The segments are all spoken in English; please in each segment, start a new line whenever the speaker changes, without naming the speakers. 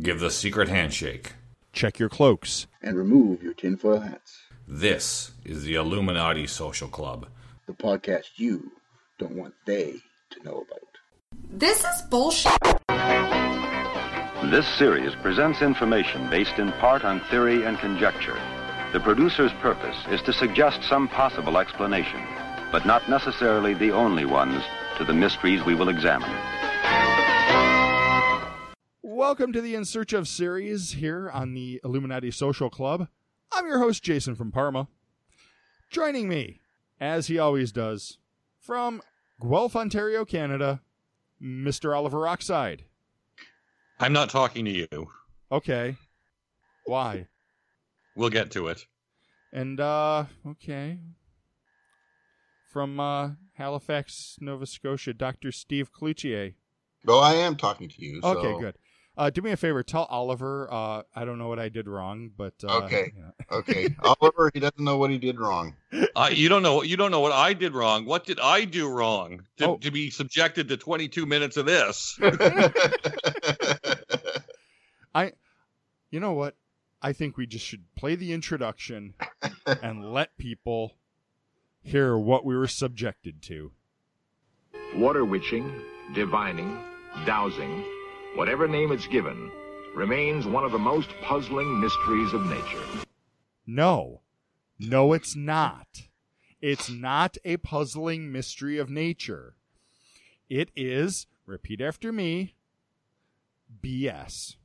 Give the secret handshake.
Check your cloaks.
and remove your tinfoil hats.
This is the Illuminati Social Club.
The podcast you don't want they to know about.
This is bullshit.
This series presents information based in part on theory and conjecture. The producer's purpose is to suggest some possible explanation, but not necessarily the only ones to the mysteries we will examine.
Welcome to the In Search of series here on the Illuminati Social Club. I'm your host, Jason from Parma. Joining me, as he always does, from Guelph, Ontario, Canada, Mr. Oliver Oxide.
I'm not talking to you.
Okay. Why?
We'll get to it.
And, uh, okay. From uh, Halifax, Nova Scotia, Dr. Steve Cloutier.
Well, I am talking to you. So.
Okay, good. Uh, do me a favor. Tell Oliver. Uh, I don't know what I did wrong, but uh,
Okay.
yeah.
Okay, Oliver, he doesn't know what he did wrong.
Uh, you don't know. You don't know what I did wrong. What did I do wrong to,
Oh.
to be subjected to 22 minutes of this?
I. You know what? I think we just should play the introduction and let people hear what we were subjected to.
Water witching, divining, dowsing, whatever name it's given, remains one of the most puzzling mysteries of nature.
No, no, it's not. It's not a puzzling mystery of nature. It is, repeat after me, BS.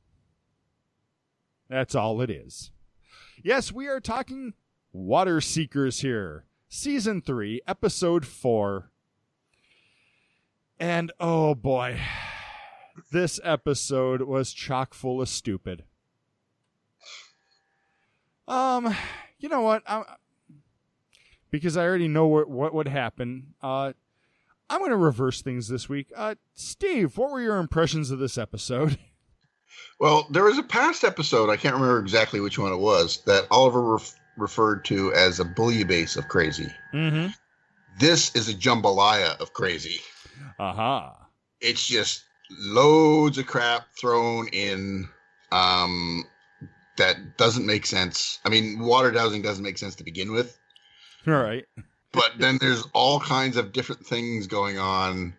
That's all it is. Yes, we are talking Water Seekers here. Season 3, Episode 4. And oh boy, this episode was chock full of stupid. Um, you know what? I'm, because I already know what, what would happen. Uh, I'm going to reverse things this week. Uh, Steve, what were your impressions of this episode?
well, there was a past episode, I can't remember exactly which one it was, that Oliver ref- referred to as a bouillabaisse of crazy.
Mm-hmm.
This is a jambalaya of crazy.
Aha. Uh-huh.
It's just loads of crap thrown in um, that doesn't make sense. I mean, water dowsing doesn't make sense to begin with.
All right.
but then there's all kinds of different things going on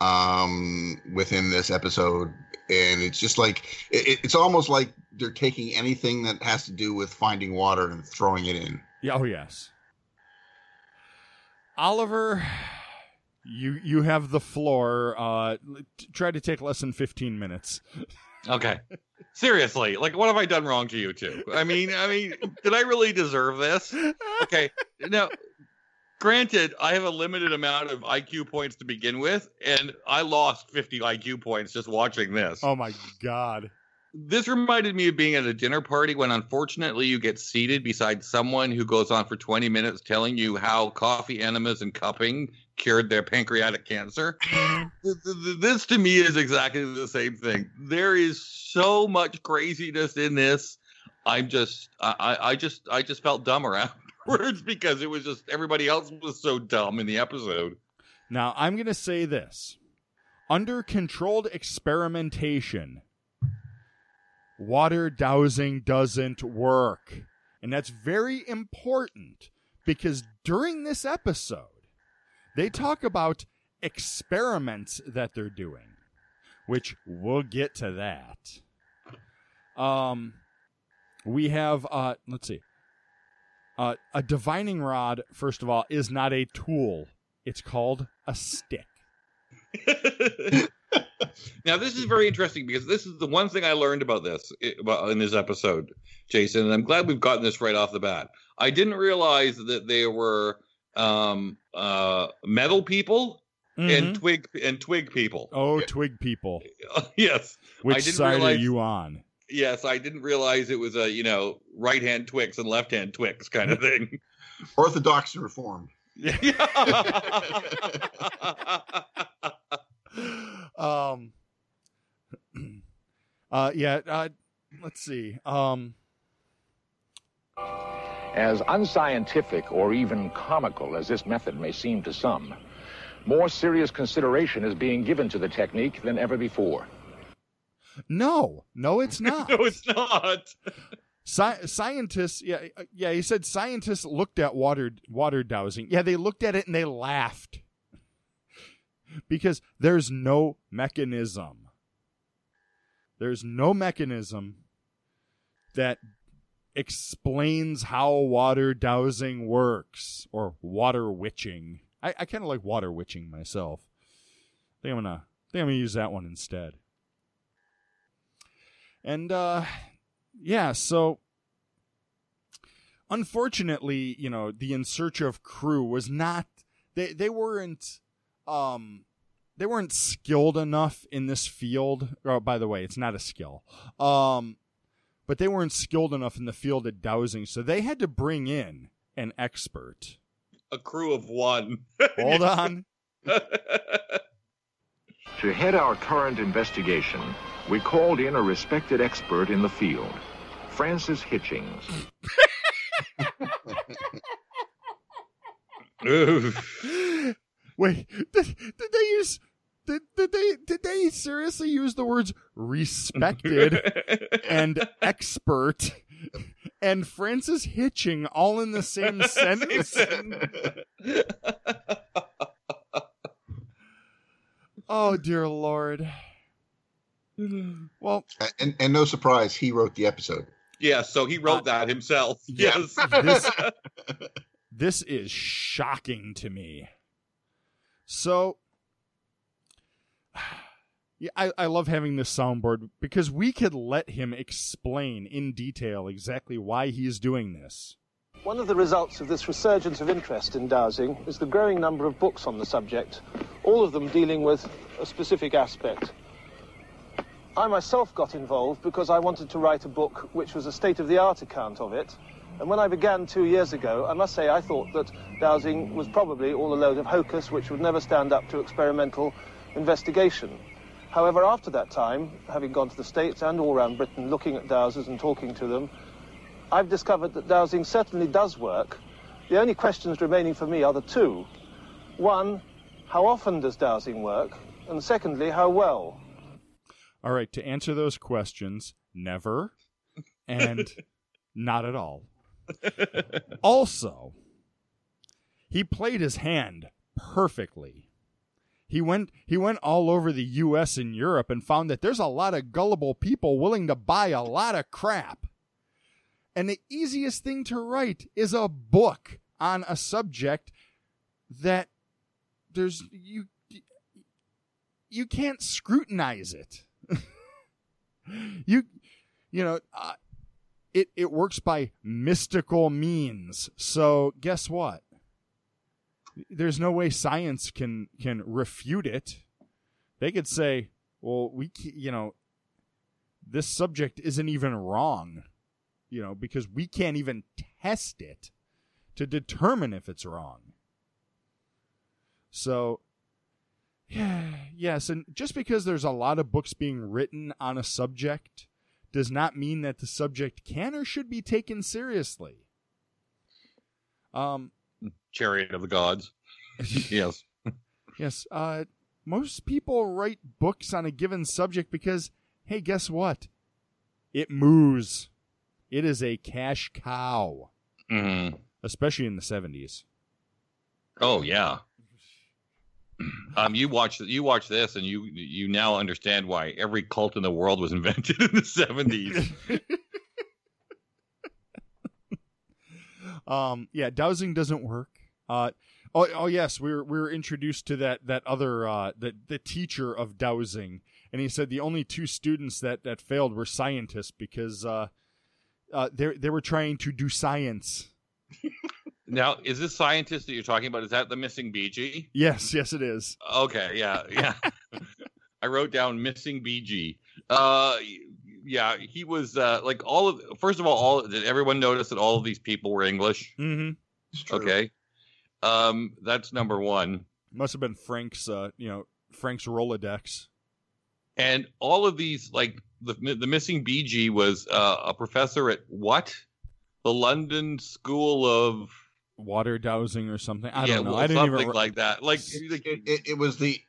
um within this episode and it's just like it, it's almost like they're taking anything that has to do with finding water and throwing it in
Yeah, oh yes. Oliver, you you have the floor. Uh, t- try to take less than 15 minutes.
okay. Seriously, like what have I done wrong to you two? I mean, I mean, did I really deserve this? Okay. Now, granted, I have a limited amount of IQ points to begin with, and I lost 50 IQ points just watching this.
Oh my god.
This reminded me of being at a dinner party when unfortunately you get seated beside someone who goes on for 20 minutes telling you how coffee enemas and cupping cured their pancreatic cancer. Th- th- this to me is exactly the same thing. There is so much craziness in this. I'm just I, I I just I just felt dumb afterwards because it was just everybody else was so dumb in the episode.
Now, I'm going to say this. Under controlled experimentation, water dowsing doesn't work. And that's very important because during this episode, they talk about experiments that they're doing, which we'll get to that. Um, we have, uh, let's see. Uh, a divining rod, first of all, is not a tool. It's called a stick.
now this is very interesting because this is the one thing I learned about this in this episode, Jason, and I'm glad we've gotten this right off the bat. I didn't realize that there were um, uh, metal people and twig and twig people.
Oh, twig people.
yes,
Which
didn't
side
realize-
are you on?
yes, I didn't realize it was a you know right hand Twix and left hand Twix kind of thing.
orthodox and reformed
um uh yeah uh let's see um
As unscientific or even comical as this method may seem to some, more serious consideration is being given to the technique than ever before.
No, no, it's not.
no, it's not.
Sci- scientists, yeah, uh, yeah. He said scientists looked at water water dowsing. Yeah, they looked at it and they laughed because there's no mechanism. There's no mechanism that explains how water dowsing works or water witching. I, I kind of like water witching myself. I think I'm gonna I think I'm gonna use that one instead. And uh yeah, so unfortunately, you know, the In Search of crew was not they they weren't um they weren't skilled enough in this field. Oh, by the way, it's not a skill. Um but they weren't skilled enough in the field at dowsing, so they had to bring in an expert.
A crew of one.
Hold on.
To head our current investigation, we called in a respected expert in the field, Francis Hitchings.
Wait, did, did they did, did they did they seriously use the words respected and expert and Francis Hitching all in the same sentence? oh dear lord. Well,
and and no surprise, he wrote the episode.
yeah, so he wrote uh, that himself.
yeah,
Yes.
this- this is shocking to me. So, yeah, I, I love having this soundboard because we could let him explain in detail exactly why he is doing this.
One of the results of this resurgence of interest in dowsing is the growing number of books on the subject, all of them dealing with a specific aspect. I myself got involved because I wanted to write a book which was a state of the art account of it. And when I began two years ago, I must say I thought that dowsing was probably all a load of hocus which would never stand up to experimental investigation. However, after that time, having gone to the States and all around Britain looking at dowsers and talking to them, I've discovered that dowsing certainly does work. The only questions remaining for me are the two. One, how often does dowsing work? And secondly, how well?
All right, to answer those questions, never and not at all. also, he played his hand perfectly. He went he went all over the US and Europe and found that there's a lot of gullible people willing to buy a lot of crap. And the easiest thing to write is a book on a subject that there's you you can't scrutinize it. you you know uh, it it works by mystical means. So guess what? There's no way science can can refute it. They could say, "Well, we you know this subject isn't even wrong." You know, because we can't even test it to determine if it's wrong. So yeah, yes, and just because there's a lot of books being written on a subject does not mean that the subject can or should be taken seriously. Um,
Chariot of the Gods. yes.
yes, uh, most people write books on a given subject because, hey, guess what? It moves. It is a cash cow,
hmm
especially in the 70s.
Oh yeah. Um, you watch you watch this, and you you now understand why every cult in the world was invented in the seventies.
um, yeah, dowsing doesn't work. Uh, oh, oh yes, we were we were introduced to that that other uh, the the teacher of dowsing, and he said the only two students that that failed were scientists because uh, uh, they they were trying to do science.
now, is this scientist that you're talking about? Is that the missing BG?
Yes, yes, it is.
Okay, yeah, yeah. I wrote down missing BG. Uh, yeah, he was uh, like all of. First of all, all did everyone notice that all of these people were English?
Mm-hmm.
It's true.
Okay, um, that's number one.
Must have been Frank's, uh, you know, Frank's Rolodex.
And all of these, like the the missing BG was uh, a professor at what? The London School of
Water dowsing or something. I
yeah,
don't know.
well,
I didn't
something
even.
like that. Like,
It, it, it was the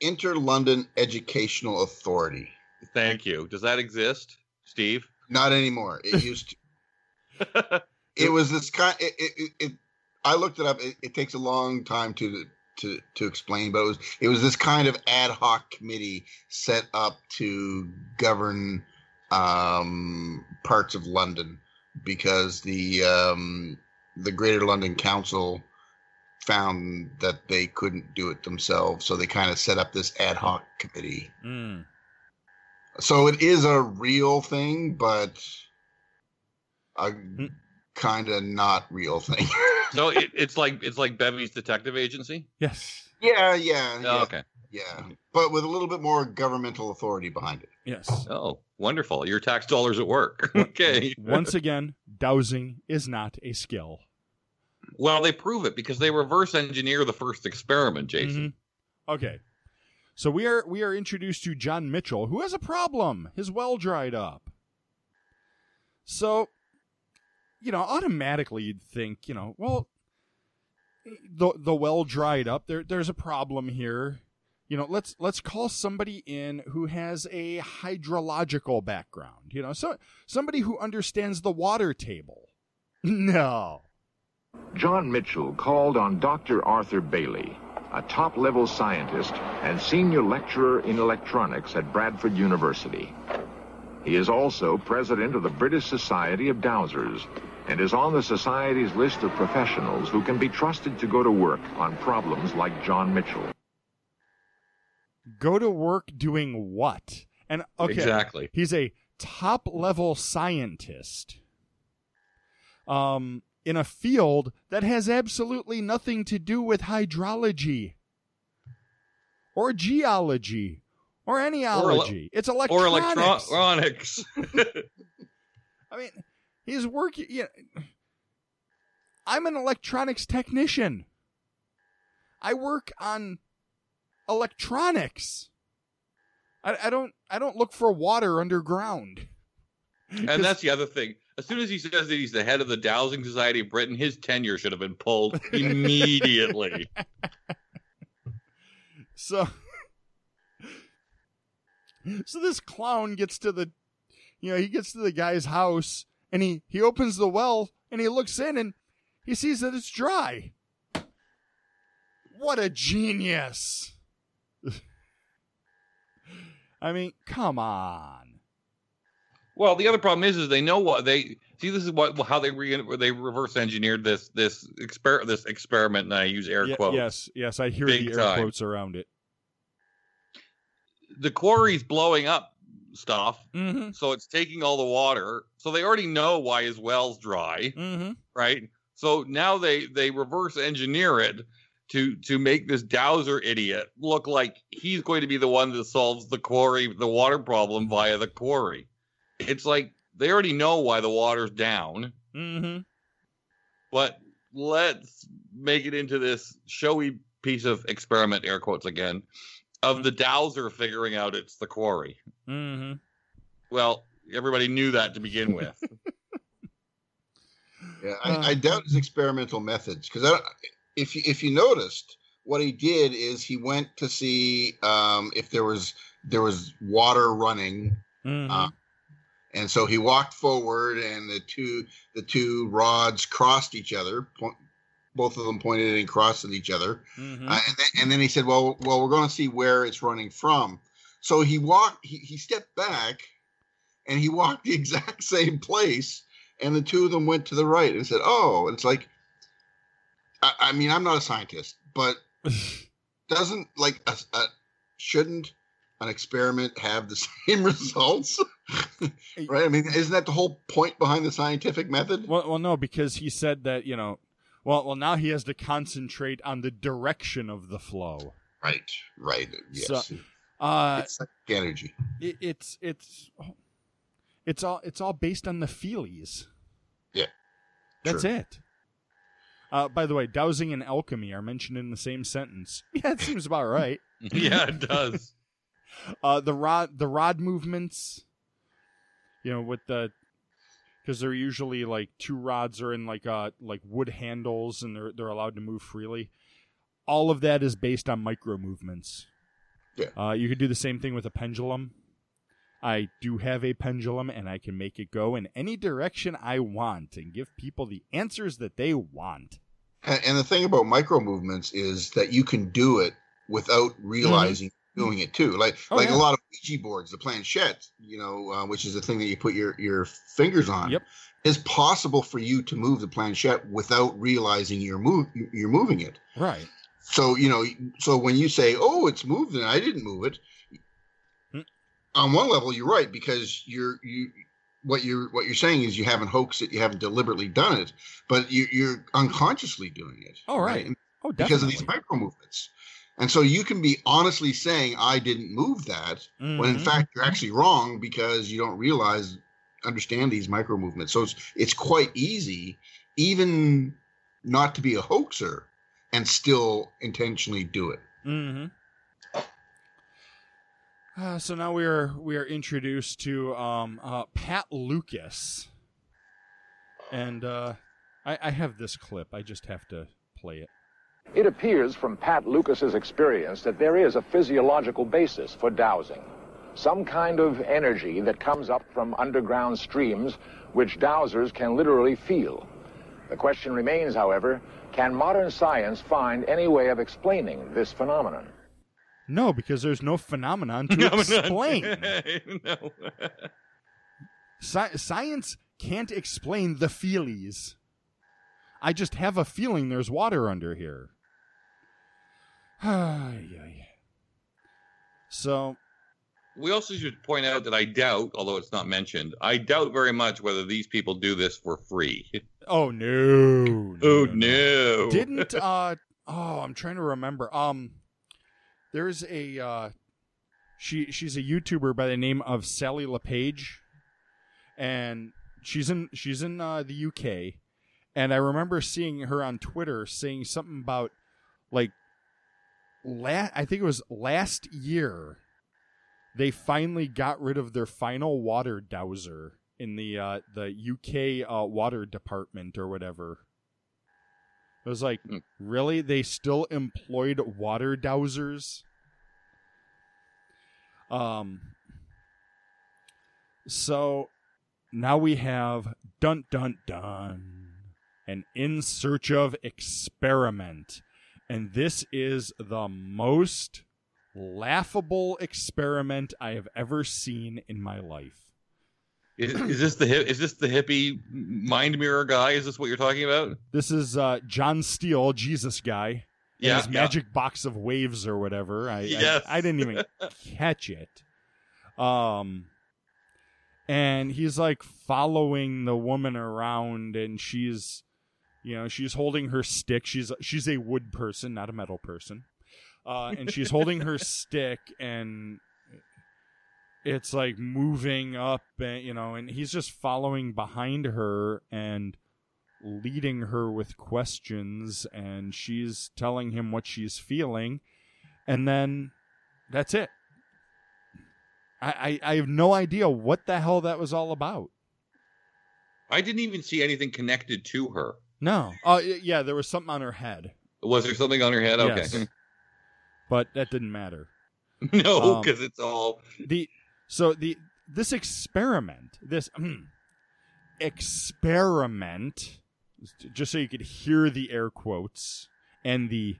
Inner London Educational Authority.
Thank you. Does that exist, Steve?
Not anymore. It used to. it was this kind. It, it, it, it I looked it up. It, it takes a long time to to to explain, but it was it was this kind of ad hoc committee set up to govern um, parts of London because the um, the Greater London Council found that they couldn't do it themselves, so they kind of set up this ad hoc committee.
Mm.
So it is a real thing, but a
Hmm.
kind of not real thing.
So it, it's like it's like Bevy's detective agency.
Yes.
yeah, yeah, yeah,
Oh, okay.
yeah, but with a little bit more governmental authority behind it.
Yes.
Oh, wonderful! Your tax dollars at work. okay.
Once again, dowsing is not a skill.
Well, they prove it because they reverse engineer the first experiment, Jason.
Mhm. Okay. So we are we are introduced to John Mitchell, who has a problem. His well dried up. So, you know, automatically you'd think, you know, well, the the well dried up. There there's a problem here. You know, let's let's call somebody in who has a hydrological background. You know, so somebody who understands the water table. No.
John Mitchell called on Dr. Arthur Bailey, a top level scientist and senior lecturer in electronics at Bradford University. He is also president of the British Society of Dowsers and is on the Society's list of professionals who can be trusted to go to work on problems like John Mitchell.
go to work doing what? And okay,
Exactly.
he's a top level scientist. Um, in a field that has absolutely nothing to do with hydrology or geology or anyology. it's electronics.
Or
electronics.
electronics.
I mean, he's working. You know, I'm an electronics technician. I work on electronics. I, I don't. I don't look for water underground.
and that's the other thing. As soon as he says that he's the head of the Dowsing Society of Britain, his tenure should have been pulled immediately.
So, so this clown gets to the, you know, he gets to the guy's house and he he opens the well and he looks in and he sees that it's dry. What a genius! I mean, come on.
Well, the other problem is, is they know what they see. This is what how they re, they reverse engineered this this exper this experiment, and I use air
Ye-
quotes.
yes, yes, I hear the air
time.
quotes around it.
The quarry's blowing up stuff,
Mm-hmm.
so it's taking all the water. So they already know why his well's dry,
Mm-hmm.
right? So now they they reverse engineer it to to make this Dowser idiot look like he's going to be the one that solves the quarry the water problem via the quarry. It's like they already know why the water's down.
Mm-hmm.
but let's make it into this showy piece of experiment, air quotes again, of the dowser figuring out it's the quarry.
Mm-hmm.
Well, everybody knew that to begin with.
Yeah,
Uh.
I, I doubt his experimental methods because if you, if you noticed, what he did is he went to see um, if there was there was water running,
Mm-hmm.
Uh, and so he walked forward, and the two the two rods crossed each other. Point, both of them pointed and crossed at each other,
mm-hmm.
uh, and, then, and then he said, "Well, well, we're going to see where it's running from." So he walked. He, he stepped back, and he walked the exact same place, and the two of them went to the right and said, "Oh." And it's like, I, I mean, I'm not a scientist, but doesn't like a, a shouldn't an experiment have the same results? right? I mean, isn't that the whole point behind the scientific method?
Well, well, no, because he said that you know, well, well, now he has to concentrate on the direction of the flow.
Right, right. Yes,
So, Uh,
it's like energy.
it, it's it's it's all it's all based on the feelies.
Yeah,
That's
sure.
it. Uh, by the way, dowsing and alchemy are mentioned in the same sentence. Yeah, it seems about right.
yeah, it does.
Uh, the rod, the rod movements, you know, with the because they're usually like two rods are in like uh like wood handles and they're they're allowed to move freely. All of that is based on micro movements.
Yeah.
Uh, you could do the same thing with a pendulum. I do have a pendulum and I can make it go in any direction I want and give people the answers that they want.
And, and the thing about micro movements is that you can do it without realizing you're doing it too. Like
Oh,
like
yeah.
a lot of Ouija boards, the planchette, you know, uh, which is the thing that you put your your fingers on.
Yep.
It's possible for you to move the planchette without realizing you're move you're moving it.
Right.
So you know, so when you say, "Oh, it's moved," and I didn't move it,
Hmm.
on one level, you're right because you're you. What you're what you're saying is you haven't hoaxed it, you haven't deliberately done it, but you, you're unconsciously doing it.
Oh, right.
And
Oh,
because of these micro movements. And so you can be honestly saying, I didn't move that, when in
Mhm.
fact you're actually wrong because you don't realize, understand these micro movements. So it's, it's quite easy, even not to be a hoaxer and still intentionally do it.
Mm-hmm. Uh, so now we are we are introduced to um, uh, Pat Lucas, and uh, I, I have this clip. I just have to play it.
It appears from Pat Lucas's experience that there is a physiological basis for dowsing. Some kind of energy that comes up from underground streams which dowsers can literally feel. The question remains, however, can modern science find any way of explaining this phenomenon?
No, because there's no phenomenon to explain.
no.
Sci- science can't explain the feelies. I just have a feeling there's water under here. So,
We also should point out that I doubt, although it's not mentioned, I doubt very much whether these people do this for free.
oh no,
Oh no!
didn't uh oh i'm trying to remember um there's a uh she she's a youtuber by the name of Sally Le Page and she's in she's in uh, the uk and i remember seeing her on twitter saying something about like la- i think it was last year they finally got rid of their final water dowser in the uh the uk uh, water department or whatever it was like,
Hmm.
really? They still employed water dowsers? Um. So now we have dun dun dun, an in search of experiment, and this is the most laughable experiment I have ever seen in my life.
Is, is this the hip, is this the hippie mind mirror guy? Is this what you're talking about?
This is uh, John Steele, Jesus guy.
Yeah,
his
yeah.
magic box of waves or whatever. I, I- I, didn't even catch it. Um, and he's like following the woman around, and she's, you know, she's holding her stick. She's she's a wood person, not a metal person. Uh, and she's holding her stick, and it's like moving up, and you know, and he's just following behind her and leading her with questions and she's telling him what she's feeling and then that's it I, I, I have no idea what the hell that was all about
I didn't even see anything connected to her.
No oh y- yeah there was something on her head
Was there something on her head? Okay.
Yes. but that didn't matter
no,
Um,
because it's all
the so the this experiment this experiment just so you could hear the air quotes and the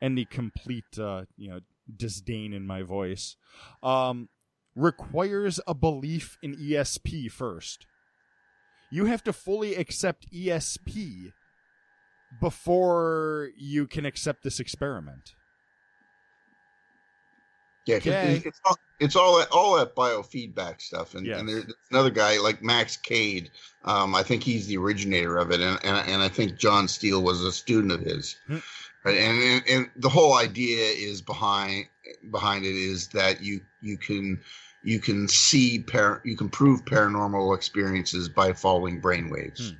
and the complete uh, you know disdain in my voice um, requires a belief in ESP first. You have to fully accept ESP before you can accept this experiment.
Yeah,
Okay.
it's, it's all it's all that all that biofeedback stuff, and,
Yes.
and there's another guy like Max Cade. Um, I think he's the originator of it, and, and and I think John Steele was a student of his.
Hmm.
Right, and, and and the whole idea is behind behind it is that you you can you can see par you can prove paranormal experiences by following brainwaves.
Hmm.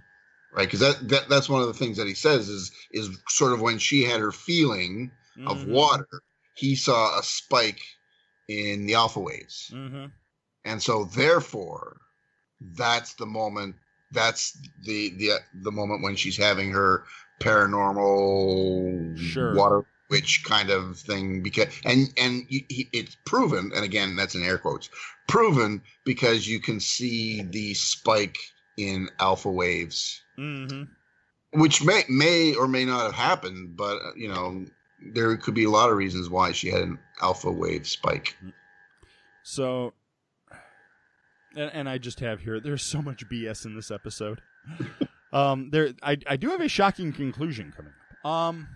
Right, because that, that that's one of the things that he says is is sort of when she had her feeling of
Mhm.
water, he saw a spike in the alpha waves.
Mhm.
And so therefore, that's the moment that's the the the moment when she's having her paranormal
Sure.
water witch kind of thing because and and he, it's proven and again that's in air quotes proven because you can see the spike in alpha waves
Mm-hmm.
which may may or may not have happened but uh, you know there could be a lot of reasons why she had an alpha wave spike
So, and, and I just have here. There's so much BS in this episode. um, there, I, I do have a shocking conclusion coming up. Um,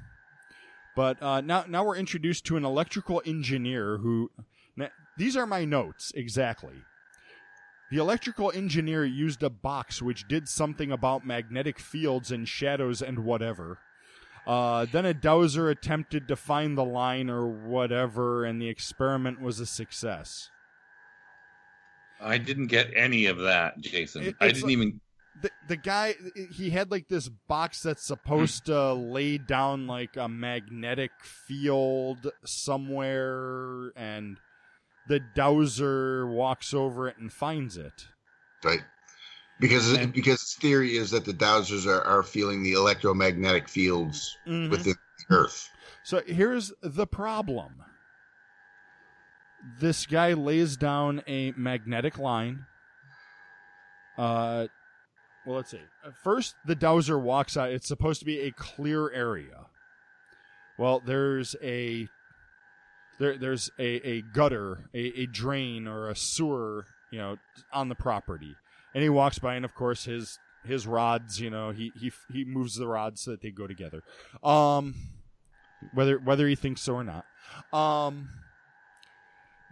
but uh, now now we're introduced to an electrical engineer who. Now, these are my notes exactly. The electrical engineer used a box which did something about magnetic fields and shadows and whatever. Uh, then a dowser attempted to find the line or whatever, and the experiment was a success.
I didn't get any of that, Jason.
It-
I didn't
like-
even.
the the guy he had like this box that's supposed to lay down like a magnetic field somewhere and the dowser walks over it and finds it.
Right. Because
And-
because his theory is that the dowsers are, are feeling the electromagnetic fields
Mhm.
within the earth.
So here's the problem. This guy lays down a magnetic line. Uh well let's see. Uh, first the dowser walks out. It's supposed to be a clear area. Well there's a there, there's a, a gutter a, a drain or a sewer you know on the property. And he walks by and of course his his rods you know he he he moves the rods so that they go together. Um whether whether he thinks so or not. Um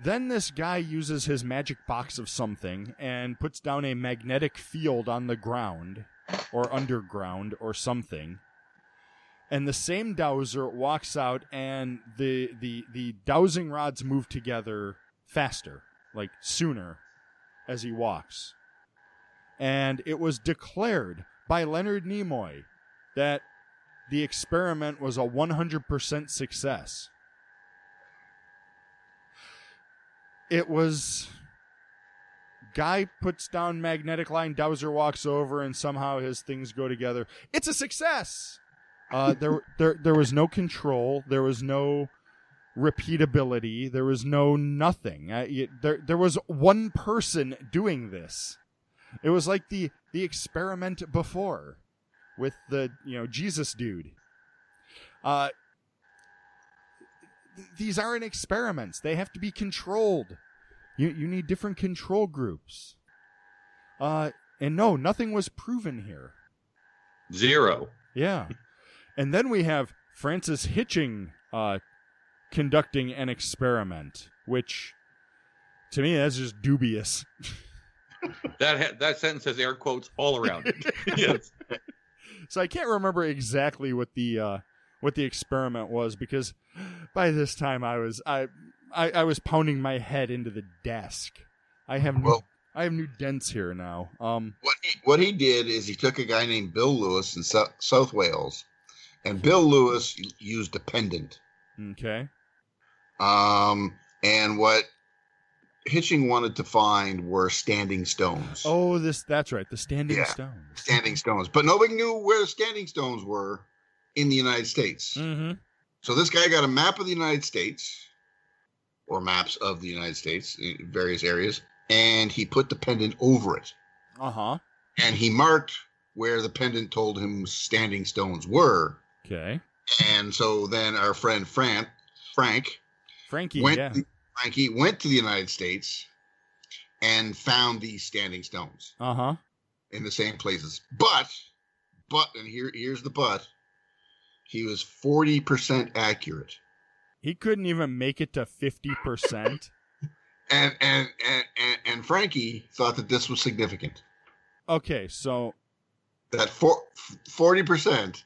then this guy uses his magic box of something and puts down a magnetic field on the ground or underground or something. And the same dowser walks out and the the the dowsing rods move together faster, like sooner as he walks. And it was declared by Leonard Nimoy that the experiment was a 100% success. it was guy puts down magnetic line dowser walks over and somehow his things go together it's a success uh, there, there there was no control there was no repeatability there was no nothing uh, it, there there was one person doing this it was like the the experiment before with the you know jesus dude uh th- these aren't experiments. They have to be controlled. You you need different control groups. Uh and no, nothing was proven here.
Zero.
Yeah. And then we have Francis Hitching uh conducting an experiment, which to me that's just dubious.
That ha- that sentence has air quotes all around it. yes.
So I can't remember exactly what the uh, what the experiment was because by this time I was I, I I was pounding my head into the desk. I have new, I have new dents here now. Um,
what he, what he did is he took a guy named Bill Lewis in Sou- South Wales, and Bill Lewis used a pendant.
okay,
Um, and what Hitching wanted to find were standing stones.
oh this that's right, the standing
Yeah.
stones.
Standing stones, but nobody knew where the standing stones were in the United States.
Mm-hmm.
So this guy got a map of the United States, or maps of the United States various areas, and he put the pendant over it.
Uh huh.
And he marked where the pendant told him standing stones were.
Okay,
And so then our friend Frank, Frank
Frankie.
went
yeah.
Frankie went to the United States and found these standing stones
Uh huh.
in the same places. But but and here here's the but. He was 40% accurate.
He couldn't even make it to fifty percent.
And and, and and and Frankie thought that this was significant.
Okay, so
That for, 40%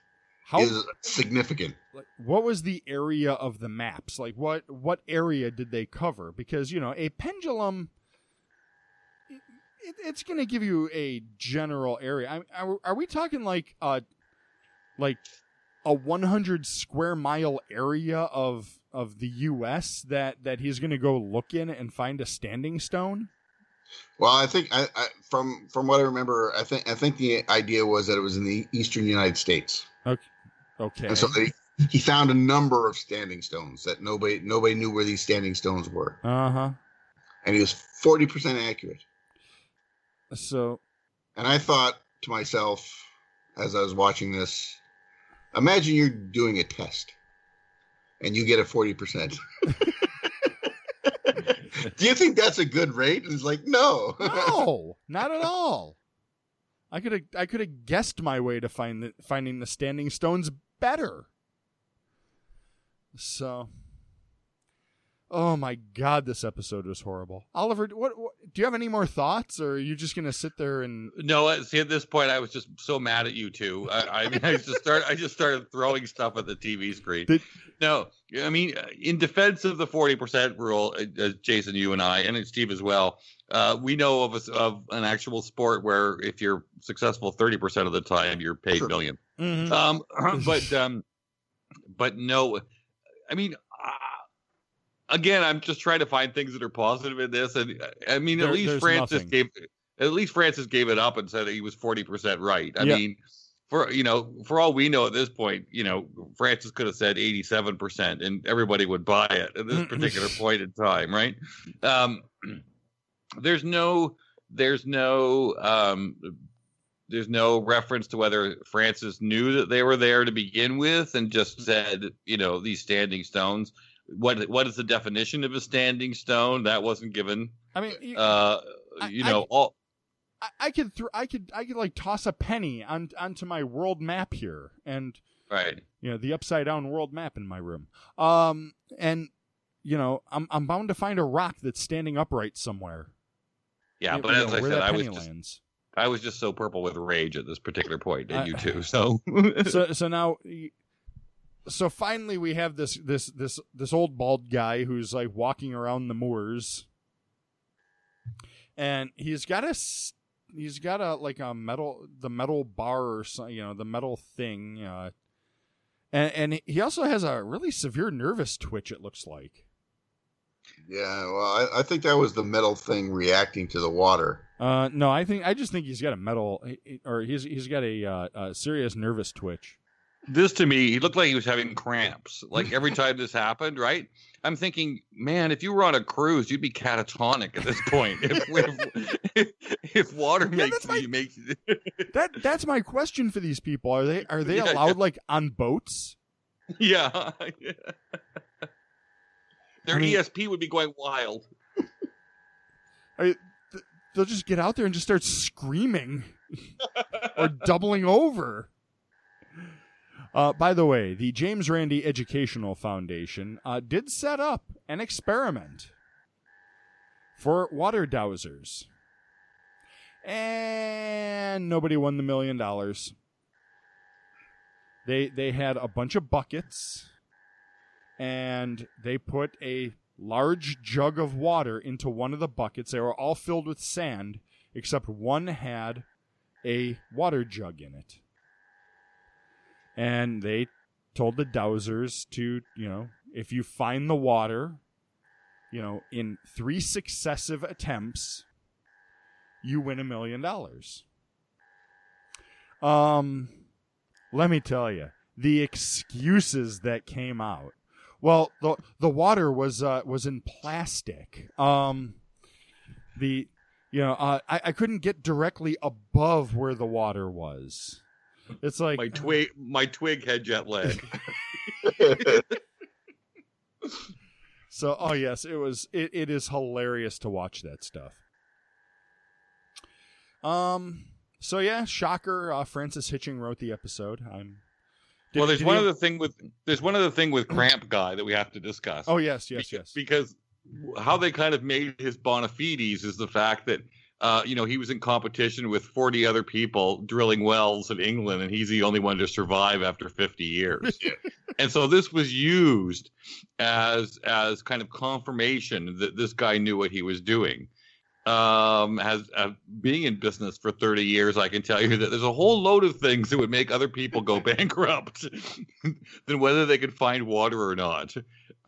how
is significant.
like, what was the area of the maps? Like what what area did they cover? Because you know a pendulum it, it's going to give you a general area. I, are, are we talking like uh like a 100 square mile area of of the US that that he's going to go look in and find a standing stone?
Well, I think I, I, from from what I remember, I think I think the idea was that it was in the eastern United States.
okay
And so they, he found a number of standing stones that nobody nobody knew where these standing stones were,
Uh huh.
and he was forty percent accurate.
So
And I thought to myself as I was watching this, imagine you're doing a test and you get a 40%. Do you think that's a good rate? And it's like, no.
no, not at all. I could have I could have guessed my way to find the, finding the standing stones better. So, oh my god, this episode was horrible. Oliver, what, what do you have any more thoughts, or are you just gonna sit there and?
No, see, at this point, I was just so mad at you two. I, I mean, I just start, I just started throwing stuff at the TV screen.
Did-
no, I mean, in defense of the forty percent rule, uh, uh, Jason, you and I, and Steve as well, uh, we know of a, of an actual sport where if you're successful thirty percent of the time, you're paid
Sure.
million.
Mhm.
Um, but um, but no, I mean, uh, again, I'm just trying to find things that are positive in this, and I mean,
There-
at least Francis
nothing.
gave, at least Francis gave it up and said that he was forty percent right. I
Yeah.
mean, for you know, for all we know at this point, you know, Francis could have said eighty-seven percent, and everybody would buy it at this particular point in time, right? Um, there's no, there's no, um, there's no reference to whether Francis knew that they were there to begin with and just said, you know, these standing stones. What what is the definition of a standing stone? That wasn't given.
I mean, you,
Uh,
I-
you
I-
know, all
I, I could throw, I could, I could like toss a penny on onto my world map here, and
right.
you know the upside down world map in my room. Um, and you know I'm I'm bound to find a rock that's standing upright somewhere.
Yeah,
You-
but as
know,
I said, I was just
lands.
I was just so purple with rage at this particular point, and
I-
you too. So,
so so now so finally we have this this this this old bald guy who's like walking around the moors and he's got a s- he's got a like a metal the metal bar or something you know the metal thing uh and and he also has a really severe nervous twitch it looks like
yeah, well, I, I think that was the metal thing reacting to the water.
Uh no i think i just think he's got a metal or he's he's got a uh, a serious nervous twitch
this to me, he looked like he was having cramps. Like every time this happened, right? I'm thinking, man, if you were on a cruise, you'd be catatonic at this point. If if, if water
Yeah,
makes you makes
that that's my question for these people are they are they
Yeah,
allowed
yeah.
like on boats
yeah. Their
I mean-
ESP would be going wild.
They'll just get out there and just start screaming or doubling over. Uh, by the way, the James Randi Educational Foundation uh, did set up an experiment for water dowsers. And nobody won the million dollars. They they had a bunch of buckets and they put a large jug of water into one of the buckets. They were all filled with sand, except one had a water jug in it. And they told the dowsers to, you know, if you find the water, you know, in three successive attempts, you win a million dollars. Um, let me tell you, the excuses that came out. Well, the the water was uh, was in plastic. Um, the you know uh, I I couldn't get directly above where the water was. It's like
My twig, my twig had jet lag.
So, oh yes, it was. It, it is hilarious to watch that stuff. Um. So yeah, shocker. Uh, Francis Hitching wrote the episode. I'm. Did-
well, there's one
he-
other thing with there's one other thing with Cramp Guy that we have to discuss.
Oh yes, yes, yes.
Because how they kind of made his bona fides is the fact that uh, you know he was in competition with 40 other people drilling wells in England, and he's the only one to survive after 50 years. and so this was used as as kind of confirmation that this guy knew what he was doing. Um, as uh, being in business for 30 years, I can tell you that there's a whole load of things that would make other people go bankrupt than whether they could find water or not.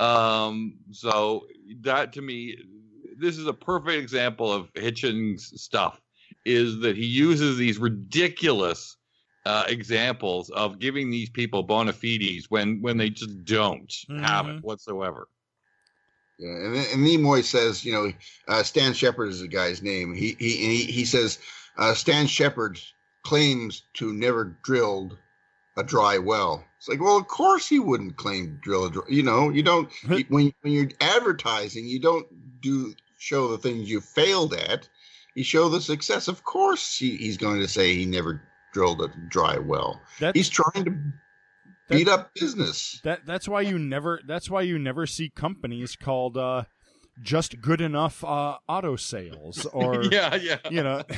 Um, so that to me, this is a perfect example of Hitching's stuff. Is that he uses these ridiculous uh, examples of giving these people bona fides when when they just don't have
Mhm.
it whatsoever.
Yeah, and, then- and Nimoy says, you know, uh, Stan Shepard is the guy's name. He he he, he says uh, Stan Shepard claims to never drilled a dry well. It's like, well, of course he wouldn't claim drill a dry. You know, you don't when when you're advertising, you don't do show the things you failed at. You show the success. Of course, he, he's going to say he never drilled a dry well.
That's
He's trying to
that-
beat up business.
that that's why you never that's why you never see companies called uh just good enough uh auto sales or
yeah, yeah.
you know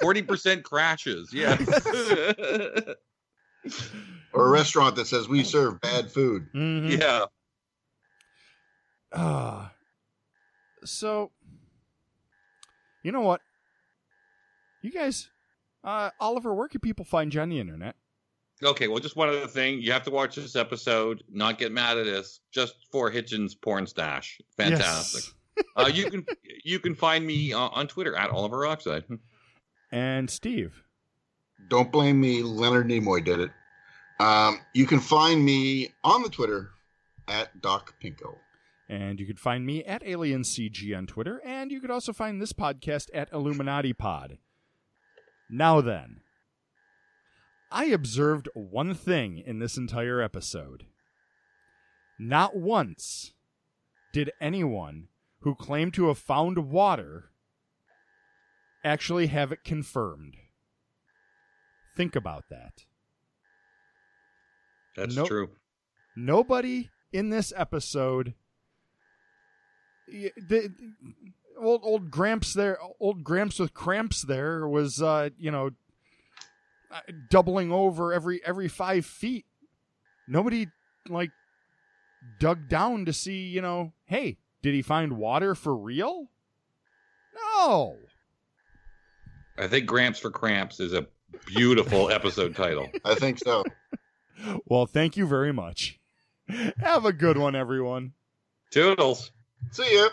Forty percent crashes. Yeah.
Or a restaurant that says we serve bad food.
mhm.
yeah.
Ah. so you know what you guys uh oliver where can people find you on the internet
Okay, well, just one other thing. You have to watch this episode, not get mad at us, just for Hitching's porn stash. Fantastic. uh, you can you can find me uh, on Twitter at Oliver Oxide.
and steve
Don't blame me. Leonard Nimoy did it. Um, you can find me on the Twitter at Doc Pinko.
And you can find me at AlienCG on Twitter, and you could also find this podcast at Illuminati Pod. Now then, I observed one thing in this entire episode. Not once did anyone who claimed to have found water actually have it confirmed. Think about that.
That's
Nope.
true.
nobody in this episode the, old old gramps there old gramps with cramps there was uh you know Uh, doubling over every every five feet nobody like dug down to see you know hey did he find water for real no
I think Gramps for Cramps is a beautiful episode title.
I think so.
well thank you very much have a good one everyone
Toodles.
See ya.